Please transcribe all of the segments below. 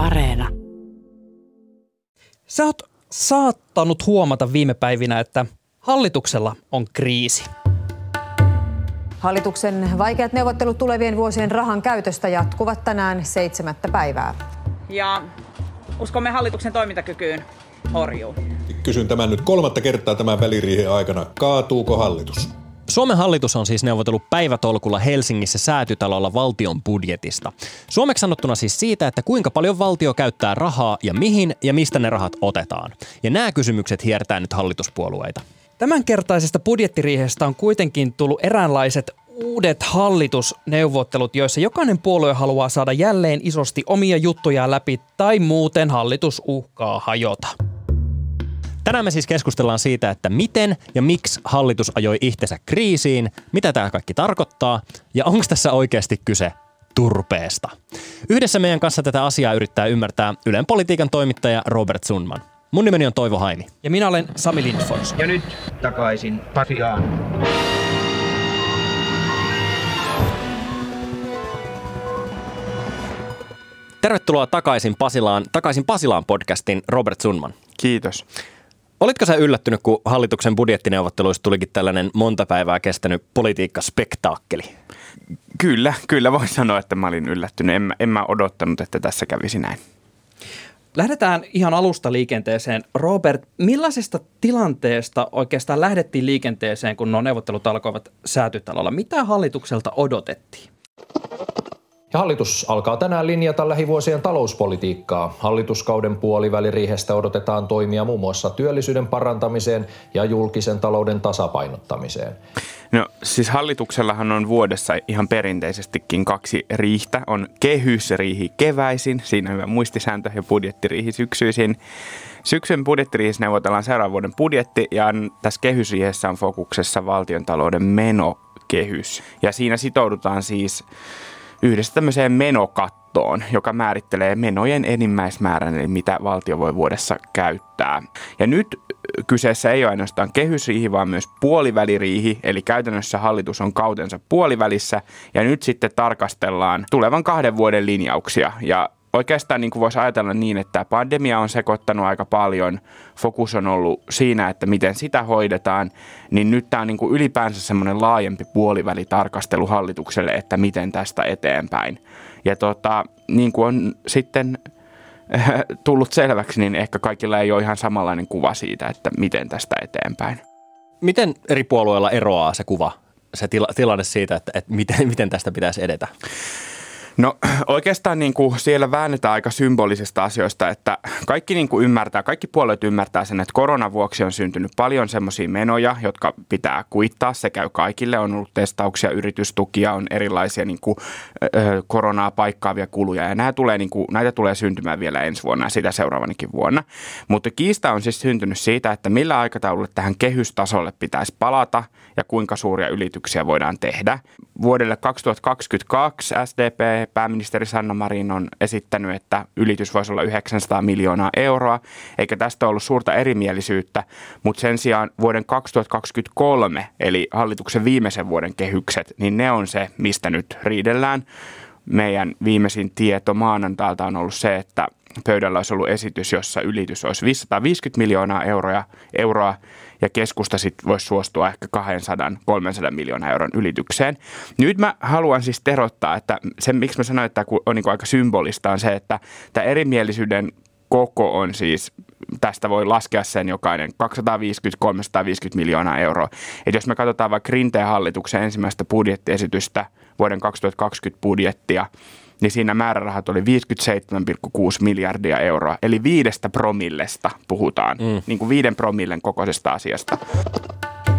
Areena. Sä oot saattanut huomata viime päivinä, että hallituksella on kriisi. Hallituksen vaikeat neuvottelut tulevien vuosien rahan käytöstä jatkuvat tänään seitsemättä päivää. Ja uskomme hallituksen toimintakykyyn horjuu. Kysyn tämän nyt kolmatta kertaa tämän väliriihen aikana. Kaatuuko hallitus? Suomen hallitus on siis neuvotellut päivätolkulla Helsingissä säätytalolla valtion budjetista. Suomeksi sanottuna siis siitä, että kuinka paljon valtio käyttää rahaa ja mihin ja mistä ne rahat otetaan. Ja nämä kysymykset hiertää nyt hallituspuolueita. Tämänkertaisesta budjettiriihestä on kuitenkin tullut eräänlaiset uudet hallitusneuvottelut, joissa jokainen puolue haluaa saada jälleen isosti omia juttujaan läpi tai muuten hallitus uhkaa hajota. Tänään me siis keskustellaan siitä, että miten ja miksi hallitus ajoi itsensä kriisiin, mitä tämä kaikki tarkoittaa ja onko tässä oikeasti kyse turpeesta. Yhdessä meidän kanssa tätä asiaa yrittää ymmärtää Ylen politiikan toimittaja Robert Sundman. Mun nimeni on Toivo Haimi. Ja minä olen Sami Lindfors. Ja nyt takaisin Pasiaan. Tervetuloa takaisin Pasilaan, takaisin Pasilaan podcastin Robert Sundman. Kiitos. Olitko sä yllättynyt, kun hallituksen budjettineuvotteluista tulikin tällainen monta päivää kestänyt politiikkaspektaakkeli? Kyllä, kyllä voin sanoa, että mä olin yllättynyt. En, mä- en mä odottanut, että tässä kävisi näin. Lähdetään ihan alusta liikenteeseen. Robert, millaisesta tilanteesta oikeastaan lähdettiin liikenteeseen, kun nuo neuvottelut alkoivat säätytalolla? Mitä hallitukselta odotettiin? Ja hallitus alkaa tänään linjata lähivuosien talouspolitiikkaa. Hallituskauden puoliväliriihestä odotetaan toimia muun muassa työllisyyden parantamiseen ja julkisen talouden tasapainottamiseen. No siis hallituksellahan on vuodessa ihan perinteisestikin kaksi riihtä. On kehysriihi keväisin, siinä hyvä muistisääntö, ja budjettiriihi syksyisin. Syksyn budjettiriihissä neuvotellaan seuraavan vuoden budjetti ja tässä kehysriihessä on fokuksessa valtiontalouden menokehys. Ja siinä sitoudutaan siis yhdessä tämmöiseen menokattoon, joka määrittelee menojen enimmäismäärän, eli mitä valtio voi vuodessa käyttää. Ja nyt kyseessä ei ole ainoastaan kehysriihi, vaan myös puoliväliriihi, eli käytännössä hallitus on kautensa puolivälissä, ja nyt sitten tarkastellaan tulevan kahden vuoden linjauksia, ja Oikeastaan niin kuin voisi ajatella niin, että pandemia on sekoittanut aika paljon, fokus on ollut siinä, että miten sitä hoidetaan, niin nyt tämä on niin kuin ylipäänsä semmoinen laajempi puolivälitarkastelu hallitukselle, että miten tästä eteenpäin. Ja tota, niin kuin on sitten tullut selväksi, niin ehkä kaikilla ei ole ihan samanlainen kuva siitä, että miten tästä eteenpäin. Miten eri puolueilla eroaa se kuva, se tila, tilanne siitä, että, että miten, miten tästä pitäisi edetä? No oikeastaan niin kuin siellä väännetään aika symbolisista asioista, että kaikki niin kuin ymmärtää, kaikki puolueet ymmärtää sen, että koronan vuoksi on syntynyt paljon semmoisia menoja, jotka pitää kuittaa. Se käy kaikille, on ollut testauksia, yritystukia, on erilaisia niin kuin, koronaa paikkaavia kuluja ja nämä tulee, niin kuin, näitä tulee syntymään vielä ensi vuonna ja sitä seuraavanakin vuonna. Mutta kiista on siis syntynyt siitä, että millä aikataululla tähän kehystasolle pitäisi palata ja kuinka suuria ylityksiä voidaan tehdä. Vuodelle 2022 SDP, pääministeri Sanna Marin on esittänyt, että ylitys voisi olla 900 miljoonaa euroa, eikä tästä ollut suurta erimielisyyttä, mutta sen sijaan vuoden 2023, eli hallituksen viimeisen vuoden kehykset, niin ne on se, mistä nyt riidellään. Meidän viimeisin tieto maanantailta on ollut se, että pöydällä olisi ollut esitys, jossa ylitys olisi 550 miljoonaa euroa, euroa ja keskusta sitten voisi suostua ehkä 200-300 miljoonaa euron ylitykseen. Nyt mä haluan siis terottaa, että se miksi mä sanoin, että on niin aika symbolista on se, että tämä erimielisyyden koko on siis, tästä voi laskea sen jokainen 250-350 miljoonaa euroa. Et jos me katsotaan vaikka Rinteen hallituksen ensimmäistä budjettiesitystä, vuoden 2020 budjettia, niin siinä määrärahat oli 57,6 miljardia euroa. Eli viidestä promillesta puhutaan, mm. niin kuin viiden promillen kokoisesta asiasta.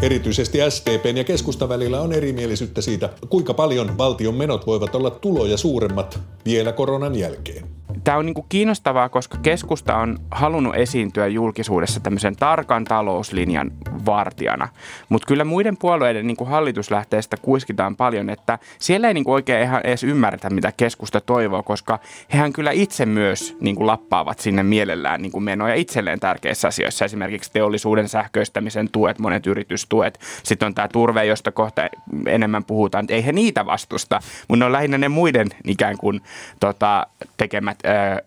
Erityisesti SDPn ja keskustan välillä on erimielisyyttä siitä, kuinka paljon valtion menot voivat olla tuloja suuremmat vielä koronan jälkeen. Tämä on niin kuin kiinnostavaa, koska keskusta on halunnut esiintyä julkisuudessa tämmöisen tarkan talouslinjan vartijana. Mutta kyllä muiden puolueiden niin kuin hallituslähteestä kuiskitaan paljon, että siellä ei niin kuin oikein ihan edes ymmärretä, mitä keskusta toivoo, koska hehän kyllä itse myös niin kuin lappaavat sinne mielellään niin kuin menoja itselleen tärkeissä asioissa. Esimerkiksi teollisuuden sähköistämisen tuet, monet yritystuet. Sitten on tämä turve, josta kohta enemmän puhutaan. Ei he niitä vastusta, mutta ne on lähinnä ne muiden ikään kuin tota, tekemät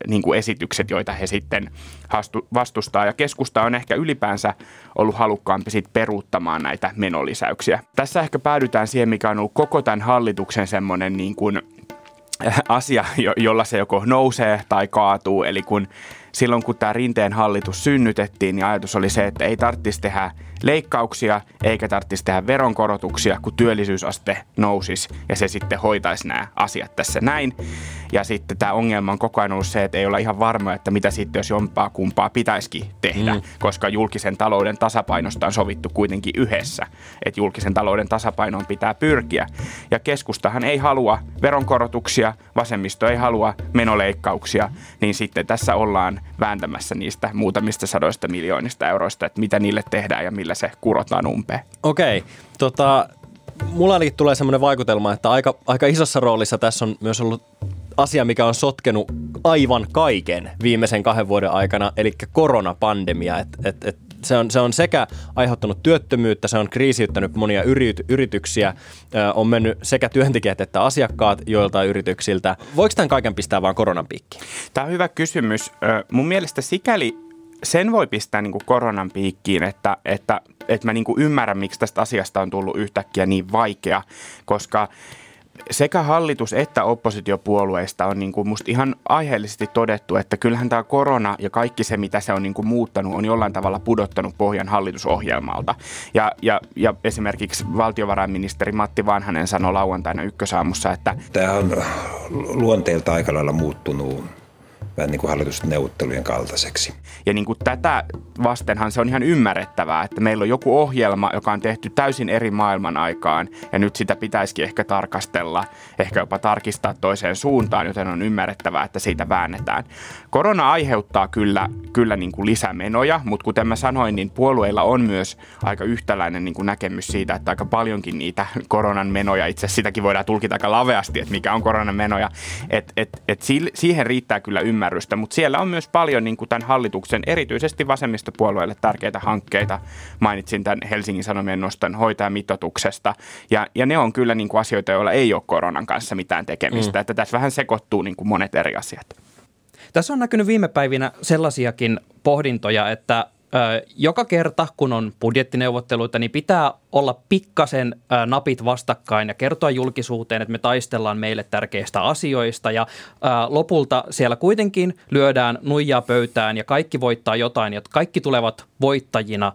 niin kuin esitykset, joita he sitten vastustaa. Ja keskusta on ehkä ylipäänsä ollut halukkaampi sit peruuttamaan näitä menolisäyksiä. Tässä ehkä päädytään siihen, mikä on ollut koko tämän hallituksen semmoinen niin kuin asia, jolla se joko nousee tai kaatuu. Eli kun silloin kun tämä rinteen hallitus synnytettiin, niin ajatus oli se, että ei tarvitsisi tehdä leikkauksia eikä tarvitsisi tehdä veronkorotuksia, kun työllisyysaste nousisi ja se sitten hoitaisi nämä asiat tässä näin. Ja sitten tämä ongelma on koko ajan ollut se, että ei olla ihan varma, että mitä sitten jos jompaa kumpaa pitäisikin tehdä, mm. koska julkisen talouden tasapainosta on sovittu kuitenkin yhdessä, että julkisen talouden tasapainoon pitää pyrkiä. Ja keskustahan ei halua veronkorotuksia, vasemmisto ei halua menoleikkauksia, niin sitten tässä ollaan vääntämässä niistä muutamista sadoista miljoonista euroista, että mitä niille tehdään ja millä se kurotaan umpeen. Okei, okay. tota, mulla tulee semmoinen vaikutelma, että aika, aika isossa roolissa tässä on myös ollut asia, mikä on sotkenut aivan kaiken viimeisen kahden vuoden aikana, eli koronapandemia. Et, et, et se, on, se on sekä aiheuttanut työttömyyttä, se on kriisiyttänyt monia yrit, yrityksiä, on mennyt sekä työntekijät että asiakkaat joiltain yrityksiltä. Voiko tämän kaiken pistää vain koronan piikkiin? Tämä on hyvä kysymys. Mun mielestä sikäli sen voi pistää niin kuin koronan piikkiin, että, että, että mä niin kuin ymmärrän, miksi tästä asiasta on tullut yhtäkkiä niin vaikea, koska sekä hallitus- että oppositiopuolueista on niin kuin musta ihan aiheellisesti todettu, että kyllähän tämä korona ja kaikki se, mitä se on niin kuin muuttanut, on jollain tavalla pudottanut pohjan hallitusohjelmalta. Ja, ja, ja esimerkiksi valtiovarainministeri Matti Vanhanen sanoi lauantaina ykkösaamussa, että... Tämä on luonteelta aika lailla muuttunut vähän niin kuin hallitusneuvottelujen kaltaiseksi. Ja niin kuin tätä vastenhan se on ihan ymmärrettävää, että meillä on joku ohjelma, joka on tehty täysin eri maailman aikaan ja nyt sitä pitäisikin ehkä tarkastella, ehkä jopa tarkistaa toiseen suuntaan, joten on ymmärrettävää, että siitä väännetään. Korona aiheuttaa kyllä, kyllä niin kuin lisämenoja, mutta kuten mä sanoin, niin puolueilla on myös aika yhtäläinen niin kuin näkemys siitä, että aika paljonkin niitä koronan menoja, itse asiassa sitäkin voidaan tulkita aika laveasti, että mikä on koronan menoja, että et, et siihen riittää kyllä ymmärrystä, mutta siellä on myös paljon niin kuin tämän hallituksen, erityisesti vasemmistopuolueille tärkeitä hankkeita. Mainitsin tämän Helsingin Sanomien nostan hoitajamitoituksesta, ja, ja ne on kyllä niin kuin asioita, joilla ei ole koronan kanssa mitään tekemistä, mm. että tässä vähän sekoittuu niin kuin monet eri asiat. Tässä on näkynyt viime päivinä sellaisiakin pohdintoja, että joka kerta, kun on budjettineuvotteluita, niin pitää olla pikkasen napit vastakkain ja kertoa julkisuuteen, että me taistellaan meille tärkeistä asioista. Ja lopulta siellä kuitenkin lyödään nuijaa pöytään ja kaikki voittaa jotain ja kaikki tulevat voittajina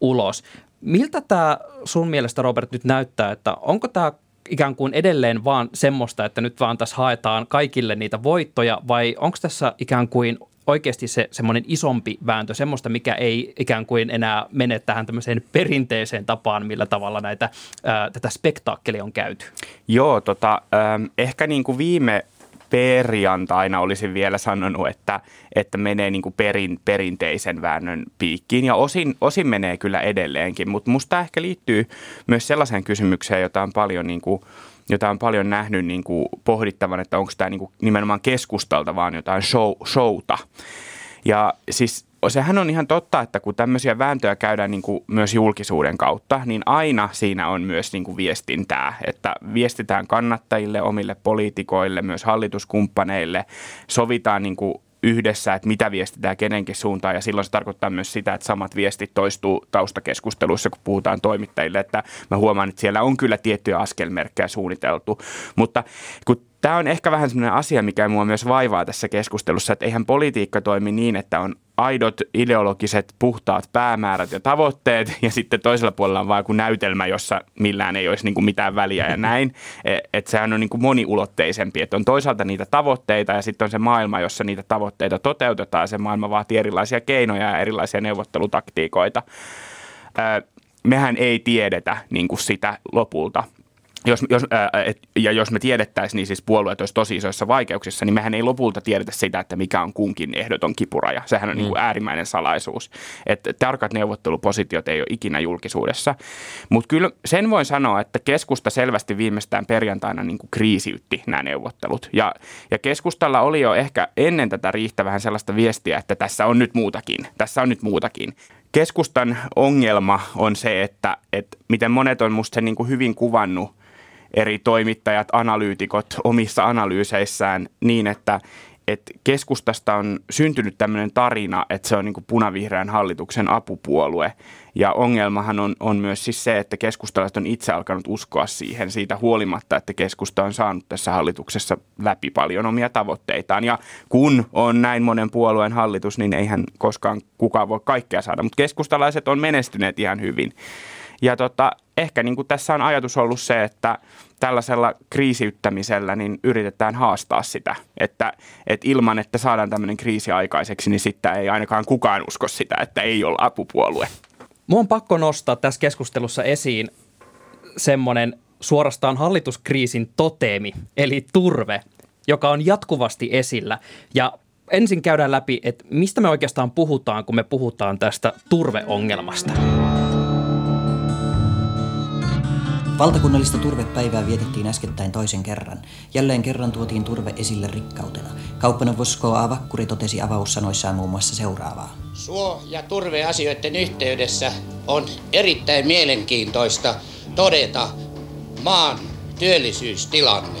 ulos. Miltä tämä sun mielestä, Robert, nyt näyttää, että onko tämä ikään kuin edelleen vaan semmoista, että nyt vaan tässä haetaan kaikille niitä voittoja vai onko tässä ikään kuin oikeasti se semmoinen isompi vääntö, semmoista, mikä ei ikään kuin enää mene tähän tämmöiseen perinteiseen tapaan, millä tavalla näitä, ää, tätä spektaakkelia on käyty? Joo, tota, ähm, ehkä niin kuin viime perjantaina olisin vielä sanonut, että, että menee niin kuin perin, perinteisen väännön piikkiin ja osin, osin menee kyllä edelleenkin, mutta musta ehkä liittyy myös sellaiseen kysymykseen, jota on paljon niin kuin jota on paljon nähnyt niin kuin pohdittavan, että onko tämä niin kuin nimenomaan keskustalta vaan jotain show, showta. Ja siis sehän on ihan totta, että kun tämmöisiä vääntöjä käydään niin kuin myös julkisuuden kautta, niin aina siinä on myös niin kuin viestintää, että viestitään kannattajille, omille poliitikoille, myös hallituskumppaneille, sovitaan niin kuin yhdessä, että mitä viestitään kenenkin suuntaan. Ja silloin se tarkoittaa myös sitä, että samat viestit toistuu taustakeskusteluissa, kun puhutaan toimittajille, että mä huomaan, että siellä on kyllä tiettyjä askelmerkkejä suunniteltu, mutta kun Tämä on ehkä vähän sellainen asia, mikä mua myös vaivaa tässä keskustelussa, että eihän politiikka toimi niin, että on aidot ideologiset puhtaat päämäärät ja tavoitteet ja sitten toisella puolella on vain joku näytelmä, jossa millään ei olisi niin kuin mitään väliä ja näin. E, että sehän on niin kuin moniulotteisempi, että on toisaalta niitä tavoitteita ja sitten on se maailma, jossa niitä tavoitteita toteutetaan. Se maailma vaatii erilaisia keinoja ja erilaisia neuvottelutaktiikoita. Mehän ei tiedetä niin kuin sitä lopulta jos, jos, ää, et, ja jos me tiedettäisiin, niin siis puolueet olisi tosi isoissa vaikeuksissa, niin mehän ei lopulta tiedetä sitä, että mikä on kunkin ehdoton kipuraja. Sehän on mm. niin kuin äärimmäinen salaisuus. Että tarkat neuvottelupositiot ei ole ikinä julkisuudessa. Mutta kyllä sen voin sanoa, että keskusta selvästi viimeistään perjantaina niin kuin kriisiytti nämä neuvottelut. Ja, ja keskustalla oli jo ehkä ennen tätä riittävän sellaista viestiä, että tässä on nyt muutakin. Tässä on nyt muutakin. Keskustan ongelma on se, että, että miten monet on musta sen niin kuin hyvin kuvannut – eri toimittajat, analyytikot omissa analyyseissään niin, että että keskustasta on syntynyt tämmöinen tarina, että se on niin punavihreän hallituksen apupuolue. Ja ongelmahan on, on myös siis se, että keskustalaiset on itse alkanut uskoa siihen siitä huolimatta, että keskusta on saanut tässä hallituksessa läpi paljon omia tavoitteitaan. Ja kun on näin monen puolueen hallitus, niin eihän koskaan kukaan voi kaikkea saada. Mutta keskustalaiset on menestyneet ihan hyvin. Ja tota, ehkä niin kuin tässä on ajatus ollut se, että tällaisella kriisiyttämisellä niin yritetään haastaa sitä, että, että ilman, että saadaan tämmöinen kriisi aikaiseksi, niin sitten ei ainakaan kukaan usko sitä, että ei ole apupuolue. Mua on pakko nostaa tässä keskustelussa esiin semmoinen suorastaan hallituskriisin toteemi, eli turve, joka on jatkuvasti esillä. Ja ensin käydään läpi, että mistä me oikeastaan puhutaan, kun me puhutaan tästä turveongelmasta. Valtakunnallista turvepäivää vietettiin äskettäin toisen kerran. Jälleen kerran tuotiin turve esille rikkautena. Kauppaneuvos K.A. Vakkuri totesi avaussanoissaan muun muassa seuraavaa. Suo- ja turveasioiden yhteydessä on erittäin mielenkiintoista todeta maan työllisyystilanne.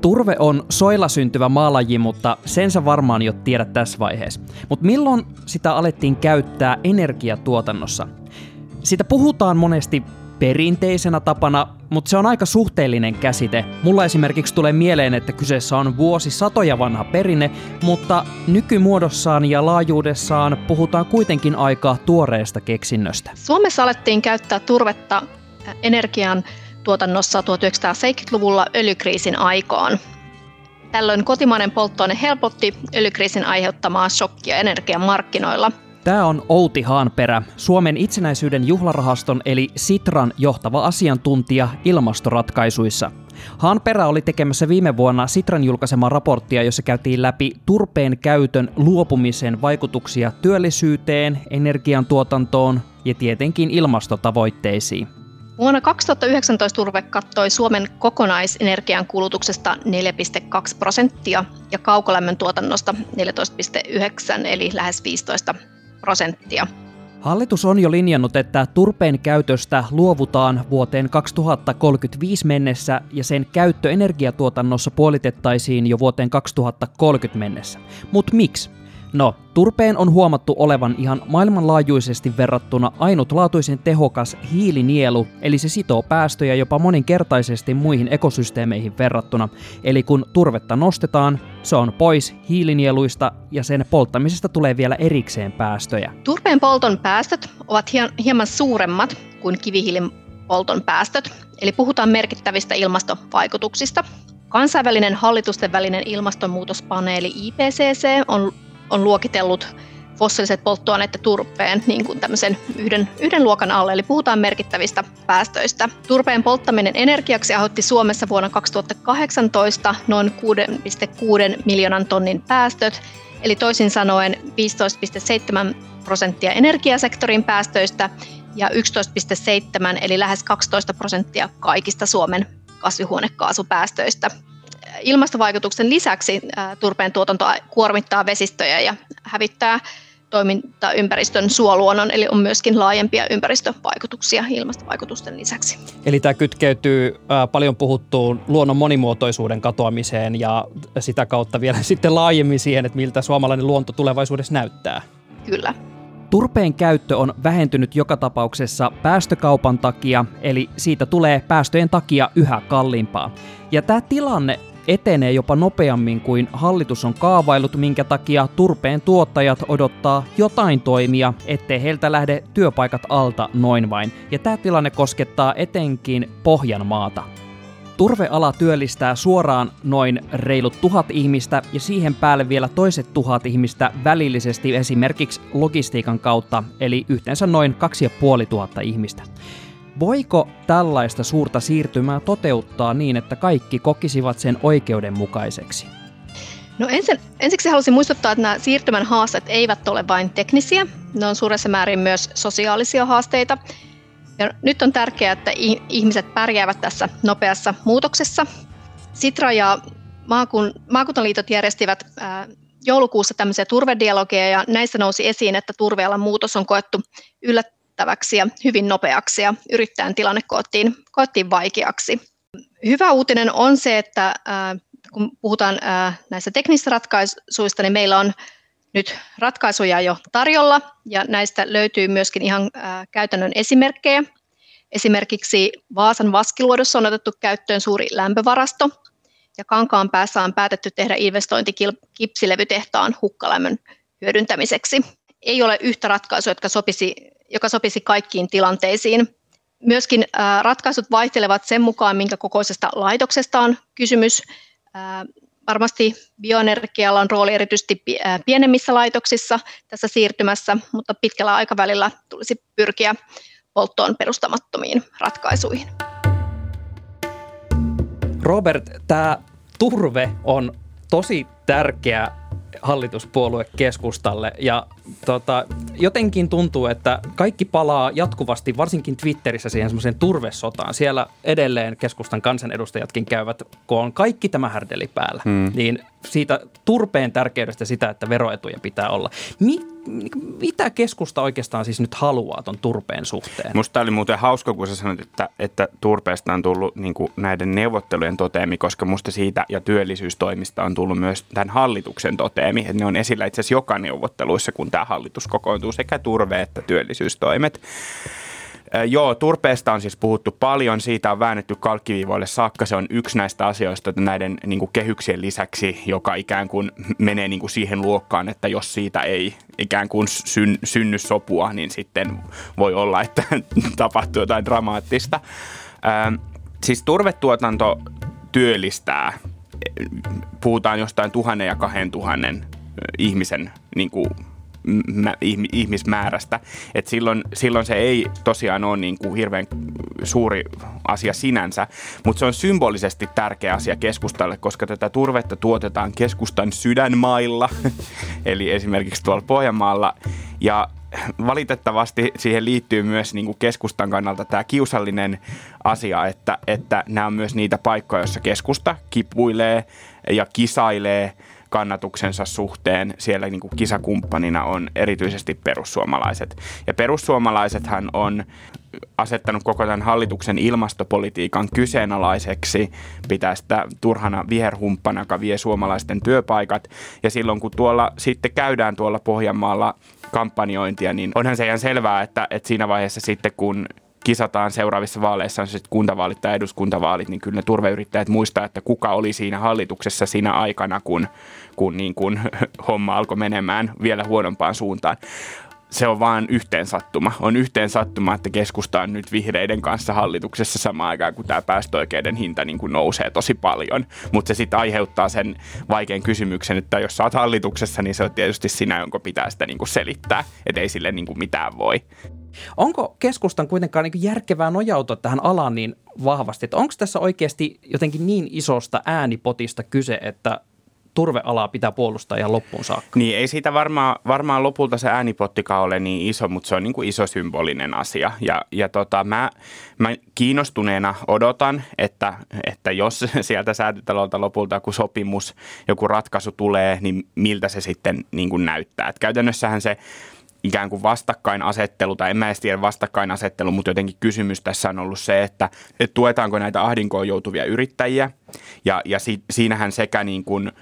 Turve on soilla syntyvä maalaji, mutta sen sä varmaan jo tiedät tässä vaiheessa. Mutta milloin sitä alettiin käyttää energiatuotannossa? Sitä puhutaan monesti perinteisenä tapana, mutta se on aika suhteellinen käsite. Mulla esimerkiksi tulee mieleen, että kyseessä on vuosi satoja vanha perinne, mutta nykymuodossaan ja laajuudessaan puhutaan kuitenkin aika tuoreesta keksinnöstä. Suomessa alettiin käyttää turvetta energian tuotannossa 1970-luvulla öljykriisin aikaan. Tällöin kotimainen polttoaine helpotti öljykriisin aiheuttamaa shokkia energian markkinoilla – Tämä on Outi Haanperä, Suomen itsenäisyyden juhlarahaston eli Sitran johtava asiantuntija ilmastoratkaisuissa. Haanperä oli tekemässä viime vuonna Sitran julkaisemaa raporttia, jossa käytiin läpi turpeen käytön luopumisen vaikutuksia työllisyyteen, energiantuotantoon ja tietenkin ilmastotavoitteisiin. Vuonna 2019 turve kattoi Suomen kokonaisenergian kulutuksesta 4,2 prosenttia ja kaukolämmön tuotannosta 14,9 eli lähes 15 prosenttia. Hallitus on jo linjannut, että turpeen käytöstä luovutaan vuoteen 2035 mennessä ja sen käyttö energiatuotannossa puolitettaisiin jo vuoteen 2030 mennessä. Mutta miksi? No, turpeen on huomattu olevan ihan maailmanlaajuisesti verrattuna ainutlaatuisen tehokas hiilinielu, eli se sitoo päästöjä jopa moninkertaisesti muihin ekosysteemeihin verrattuna. Eli kun turvetta nostetaan, se on pois hiilinieluista ja sen polttamisesta tulee vielä erikseen päästöjä. Turpeen polton päästöt ovat hieman suuremmat kuin kivihiilin polton päästöt, eli puhutaan merkittävistä ilmastovaikutuksista. Kansainvälinen hallitusten välinen ilmastonmuutospaneeli IPCC on on luokitellut fossiiliset polttoaineet turpeen niin kuin tämmöisen yhden, yhden luokan alle, eli puhutaan merkittävistä päästöistä. Turpeen polttaminen energiaksi aiheutti Suomessa vuonna 2018 noin 6,6 miljoonan tonnin päästöt, eli toisin sanoen 15,7 prosenttia energiasektorin päästöistä ja 11,7 eli lähes 12 prosenttia kaikista Suomen kasvihuonekaasupäästöistä ilmastovaikutuksen lisäksi turpeen tuotanto kuormittaa vesistöjä ja hävittää toimintaympäristön suoluonnon, eli on myöskin laajempia ympäristövaikutuksia ilmastovaikutusten lisäksi. Eli tämä kytkeytyy paljon puhuttuun luonnon monimuotoisuuden katoamiseen ja sitä kautta vielä sitten laajemmin siihen, että miltä suomalainen luonto tulevaisuudessa näyttää. Kyllä. Turpeen käyttö on vähentynyt joka tapauksessa päästökaupan takia, eli siitä tulee päästöjen takia yhä kalliimpaa. Ja tämä tilanne etenee jopa nopeammin kuin hallitus on kaavailut, minkä takia turpeen tuottajat odottaa jotain toimia, ettei heiltä lähde työpaikat alta noin vain. Ja tämä tilanne koskettaa etenkin Pohjanmaata. Turveala työllistää suoraan noin reilut tuhat ihmistä ja siihen päälle vielä toiset tuhat ihmistä välillisesti esimerkiksi logistiikan kautta, eli yhteensä noin 2500 ihmistä. Voiko tällaista suurta siirtymää toteuttaa niin, että kaikki kokisivat sen oikeudenmukaiseksi? No ensin, ensiksi haluaisin muistuttaa, että nämä siirtymän haasteet eivät ole vain teknisiä, ne on suuressa määrin myös sosiaalisia haasteita. Ja nyt on tärkeää, että ihmiset pärjäävät tässä nopeassa muutoksessa. Sitra ja maakun, maakuntaliitot järjestivät ää, joulukuussa tämmöisiä turvedialogeja ja näissä nousi esiin, että turvealan muutos on koettu yllät, yllättäväksi ja hyvin nopeaksi ja yrittäjän tilanne koettiin, koettiin vaikeaksi. Hyvä uutinen on se, että kun puhutaan näistä teknisistä ratkaisuista, niin meillä on nyt ratkaisuja jo tarjolla ja näistä löytyy myöskin ihan käytännön esimerkkejä. Esimerkiksi Vaasan Vaskiluodossa on otettu käyttöön suuri lämpövarasto ja Kankaan päässä on päätetty tehdä investointi kipsilevytehtaan hukkalämmön hyödyntämiseksi. Ei ole yhtä ratkaisua, joka sopisi, joka sopisi kaikkiin tilanteisiin. Myöskin ratkaisut vaihtelevat sen mukaan, minkä kokoisesta laitoksesta on kysymys. Varmasti bioenergialla on rooli erityisesti pienemmissä laitoksissa tässä siirtymässä, mutta pitkällä aikavälillä tulisi pyrkiä polttoon perustamattomiin ratkaisuihin. Robert, tämä turve on tosi tärkeä hallituspuolue keskustalle ja tota, jotenkin tuntuu, että kaikki palaa jatkuvasti, varsinkin Twitterissä siihen semmoiseen turvesotaan. Siellä edelleen keskustan kansanedustajatkin käyvät, kun on kaikki tämä härdeli päällä, hmm. niin siitä turpeen tärkeydestä sitä, että veroetuja pitää olla. Mi- mitä keskusta oikeastaan siis nyt haluaa tuon turpeen suhteen? Musta oli muuten hauska, kun sä sanoit, että, että turpeesta on tullut niin näiden neuvottelujen toteemi, koska musta siitä ja työllisyystoimista on tullut myös tämän hallituksen toteemi. Että ne on esillä itse asiassa joka neuvotteluissa, kun tämä hallitus kokoontuu sekä turve- että työllisyystoimet. Joo, turpeesta on siis puhuttu paljon, siitä on väännetty kalkkiviivoille saakka. Se on yksi näistä asioista että näiden niin kuin kehyksien lisäksi, joka ikään kuin menee niin kuin siihen luokkaan, että jos siitä ei ikään kuin syn, synny sopua, niin sitten voi olla, että tapahtuu jotain dramaattista. Siis turvetuotanto työllistää. Puhutaan jostain tuhannen ja kahden tuhannen ihmisen niin kuin ihmismäärästä. Et silloin, silloin se ei tosiaan ole niin kuin hirveän suuri asia sinänsä, mutta se on symbolisesti tärkeä asia keskustalle, koska tätä turvetta tuotetaan keskustan sydänmailla, eli esimerkiksi tuolla Pohjanmaalla. Ja valitettavasti siihen liittyy myös niin kuin keskustan kannalta tämä kiusallinen asia, että, että nämä on myös niitä paikkoja, joissa keskusta kipuilee ja kisailee – kannatuksensa suhteen siellä niin kuin kisakumppanina on erityisesti perussuomalaiset. Ja perussuomalaisethan on asettanut koko tämän hallituksen ilmastopolitiikan kyseenalaiseksi, pitää sitä turhana viherhumppana, joka vie suomalaisten työpaikat. Ja silloin kun tuolla sitten käydään tuolla Pohjanmaalla kampanjointia, niin onhan se ihan selvää, että, että siinä vaiheessa sitten kun kisataan seuraavissa vaaleissa, on se sitten kuntavaalit tai eduskuntavaalit, niin kyllä ne turveyrittäjät muistaa, että kuka oli siinä hallituksessa siinä aikana, kun, kun, niin kun homma alkoi menemään vielä huonompaan suuntaan se on vaan yhteen sattuma. On yhteen sattuma, että keskusta on nyt vihreiden kanssa hallituksessa samaan aikaan, kun tämä päästöoikeuden hinta niin kuin nousee tosi paljon. Mutta se sitten aiheuttaa sen vaikean kysymyksen, että jos sä oot hallituksessa, niin se on tietysti sinä, jonka pitää sitä niin kuin selittää, että ei sille niin kuin mitään voi. Onko keskustan kuitenkaan niin järkevää nojautua tähän alaan niin vahvasti? Että onko tässä oikeasti jotenkin niin isosta äänipotista kyse, että turvealaa pitää puolustaa ihan loppuun saakka. Niin, ei siitä varmaan, varmaan lopulta se äänipottikaan ole niin iso, mutta se on niin kuin iso symbolinen asia. Ja, ja tota, mä, mä kiinnostuneena odotan, että, että jos sieltä säätytalolta lopulta joku sopimus, joku ratkaisu tulee, niin miltä se sitten niin kuin näyttää. Et käytännössähän se ikään kuin vastakkainasettelu, tai en mä edes tiedä vastakkainasettelu, mutta jotenkin kysymys tässä on ollut se, että, että tuetaanko näitä ahdinkoon joutuvia yrittäjiä, ja, ja si, siinähän sekä niin kuin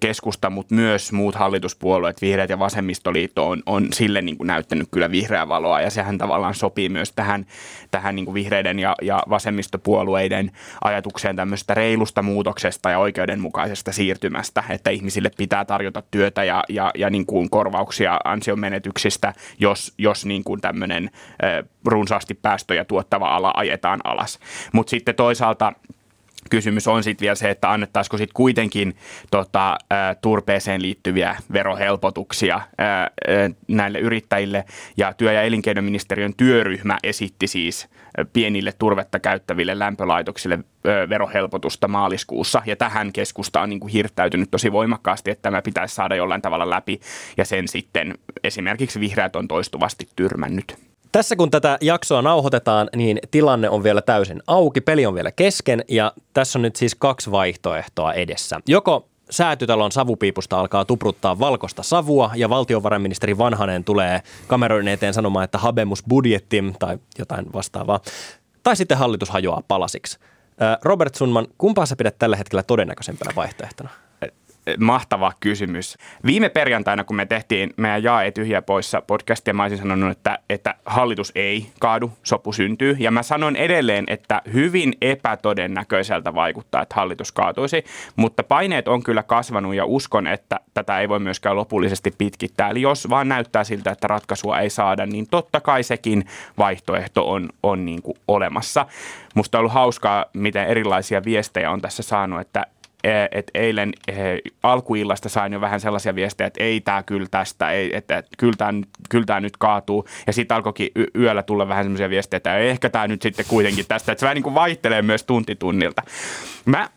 keskusta, mutta myös muut hallituspuolueet, vihreät ja vasemmistoliitto on, on sille niin kuin näyttänyt kyllä vihreää valoa, ja sehän tavallaan sopii myös tähän, tähän niin kuin vihreiden ja, ja vasemmistopuolueiden ajatukseen tämmöisestä reilusta muutoksesta ja oikeudenmukaisesta siirtymästä, että ihmisille pitää tarjota työtä ja, ja, ja niin kuin korvauksia ansionmenetyksistä, jos, jos niin kuin tämmöinen runsaasti päästöjä tuottava ala ajetaan alas. Mutta sitten toisaalta kysymys on sitten vielä se, että annettaisiko sitten kuitenkin tota, turpeeseen liittyviä verohelpotuksia näille yrittäjille. Ja työ- ja elinkeinoministeriön työryhmä esitti siis pienille turvetta käyttäville lämpölaitoksille verohelpotusta maaliskuussa. Ja tähän keskusta on niin kuin hirttäytynyt tosi voimakkaasti, että tämä pitäisi saada jollain tavalla läpi. Ja sen sitten esimerkiksi vihreät on toistuvasti tyrmännyt. Tässä kun tätä jaksoa nauhoitetaan, niin tilanne on vielä täysin auki, peli on vielä kesken ja tässä on nyt siis kaksi vaihtoehtoa edessä. Joko säätytalon savupiipusta alkaa tupruttaa valkoista savua ja valtiovarainministeri Vanhanen tulee kameroiden eteen sanomaan, että habemus budjetti tai jotain vastaavaa. Tai sitten hallitus hajoaa palasiksi. Robert Sunman, kumpaa sä pidät tällä hetkellä todennäköisempänä vaihtoehtona? Mahtava kysymys. Viime perjantaina, kun me tehtiin meidän Jaa ei tyhjä poissa podcastia, mä olisin sanonut, että, että hallitus ei kaadu, sopu syntyy. Ja mä sanon edelleen, että hyvin epätodennäköiseltä vaikuttaa, että hallitus kaatuisi. Mutta paineet on kyllä kasvanut ja uskon, että tätä ei voi myöskään lopullisesti pitkittää. Eli jos vaan näyttää siltä, että ratkaisua ei saada, niin totta kai sekin vaihtoehto on, on niin kuin olemassa. Musta on ollut hauskaa, miten erilaisia viestejä on tässä saanut, että että eilen eh, alkuillasta sain jo vähän sellaisia viestejä, että ei tämä kyllä tästä, ei, että kyllä tämä, kyllä tämä nyt kaatuu. Ja sitten alkoikin yöllä tulla vähän sellaisia viestejä, että ehkä tämä nyt sitten kuitenkin tästä, että se vähän niin kuin vaihtelee myös tuntitunnilta. Mä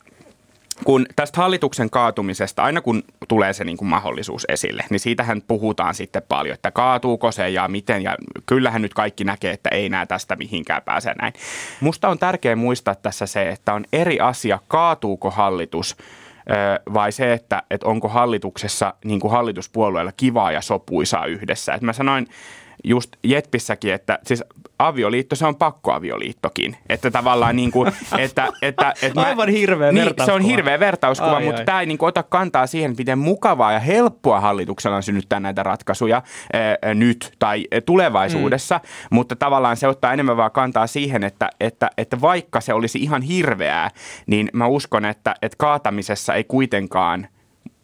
kun tästä hallituksen kaatumisesta, aina kun tulee se niin kuin mahdollisuus esille, niin siitähän puhutaan sitten paljon, että kaatuuko se ja miten. Ja kyllähän nyt kaikki näkee, että ei näe tästä mihinkään pääse näin. Musta on tärkeää muistaa tässä se, että on eri asia, kaatuuko hallitus vai se, että, että onko hallituksessa niin kuin hallituspuolueella kivaa ja sopuisaa yhdessä. Et mä sanoin just Jetpissäkin, että siis avioliitto, se on pakkoavioliittokin. Että tavallaan niin kuin, että, että, että mä, Aivan hirveä niin, vertauskuva. Se on hirveä vertauskuva, ai, mutta ai. tämä ei niin kuin ota kantaa siihen, miten mukavaa ja helppoa hallituksella on synnyttää näitä ratkaisuja ää, nyt tai tulevaisuudessa. Mm. Mutta tavallaan se ottaa enemmän vaan kantaa siihen, että, että, että vaikka se olisi ihan hirveää, niin mä uskon, että, että kaatamisessa ei kuitenkaan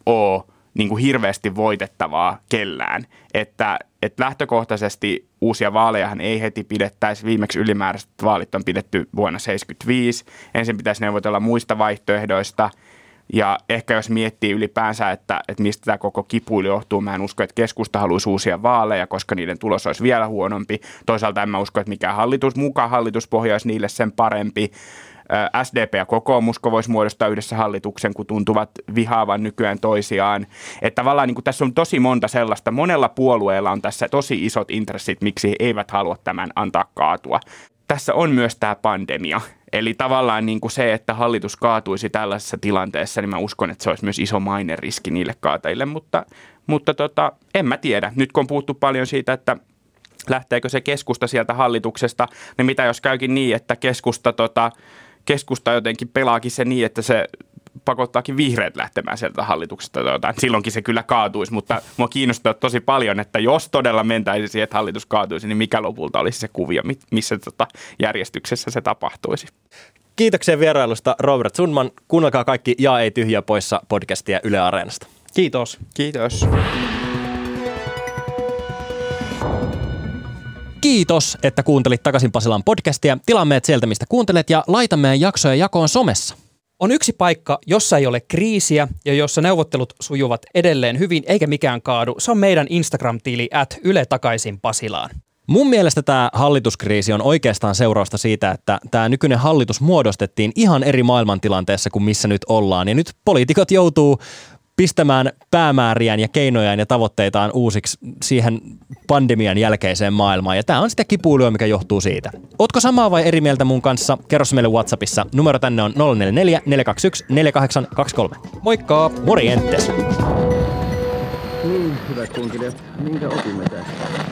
ole niin kuin hirveästi voitettavaa kellään. Että, että lähtökohtaisesti uusia vaalejahan ei heti pidettäisi. Viimeksi ylimääräiset vaalit on pidetty vuonna 1975. Ensin pitäisi neuvotella muista vaihtoehdoista. Ja ehkä jos miettii ylipäänsä, että, että mistä tämä koko kipuilu johtuu, mä en usko, että keskusta haluaisi uusia vaaleja, koska niiden tulos olisi vielä huonompi. Toisaalta en mä usko, että mikä hallitus, mukaan hallituspohja olisi niille sen parempi. SDP ja kokoomus voisi muodostaa yhdessä hallituksen, kun tuntuvat vihaavan nykyään toisiaan. Että tavallaan niin kuin tässä on tosi monta sellaista. Monella puolueella on tässä tosi isot intressit, miksi he eivät halua tämän antaa kaatua. Tässä on myös tämä pandemia. Eli tavallaan niin kuin se, että hallitus kaatuisi tällaisessa tilanteessa, niin mä uskon, että se olisi myös iso riski niille kaatajille, mutta, mutta tota, en mä tiedä. Nyt kun on puhuttu paljon siitä, että lähteekö se keskusta sieltä hallituksesta, niin mitä jos käykin niin, että keskusta tota, keskusta jotenkin pelaakin se niin, että se pakottaakin vihreät lähtemään sieltä hallituksesta. Tuota, silloinkin se kyllä kaatuisi, mutta mua kiinnostaa tosi paljon, että jos todella mentäisi siihen, että hallitus kaatuisi, niin mikä lopulta olisi se kuvio, missä tota järjestyksessä se tapahtuisi. Kiitoksia vierailusta Robert Sunman. Kuunnelkaa kaikki Ja ei tyhjä poissa podcastia Yle Areenasta. Kiitos. Kiitos. Kiitos, että kuuntelit takaisin Pasilan podcastia. Tilaa meidät sieltä, mistä kuuntelet ja laita meidän jaksoja jakoon somessa. On yksi paikka, jossa ei ole kriisiä ja jossa neuvottelut sujuvat edelleen hyvin eikä mikään kaadu. Se on meidän Instagram-tili at Yle takaisin Pasilaan. Mun mielestä tämä hallituskriisi on oikeastaan seurausta siitä, että tämä nykyinen hallitus muodostettiin ihan eri maailmantilanteessa kuin missä nyt ollaan. Ja nyt poliitikot joutuu pistämään päämääriään ja keinojaan ja tavoitteitaan uusiksi siihen pandemian jälkeiseen maailmaan. Ja tämä on sitä kipuilua, mikä johtuu siitä. Ootko samaa vai eri mieltä mun kanssa? Kerro se meille Whatsappissa. Numero tänne on 044 421 4823. Moikka! Morjentes! Niin, hyvät kunkilijat, minkä opimme tästä?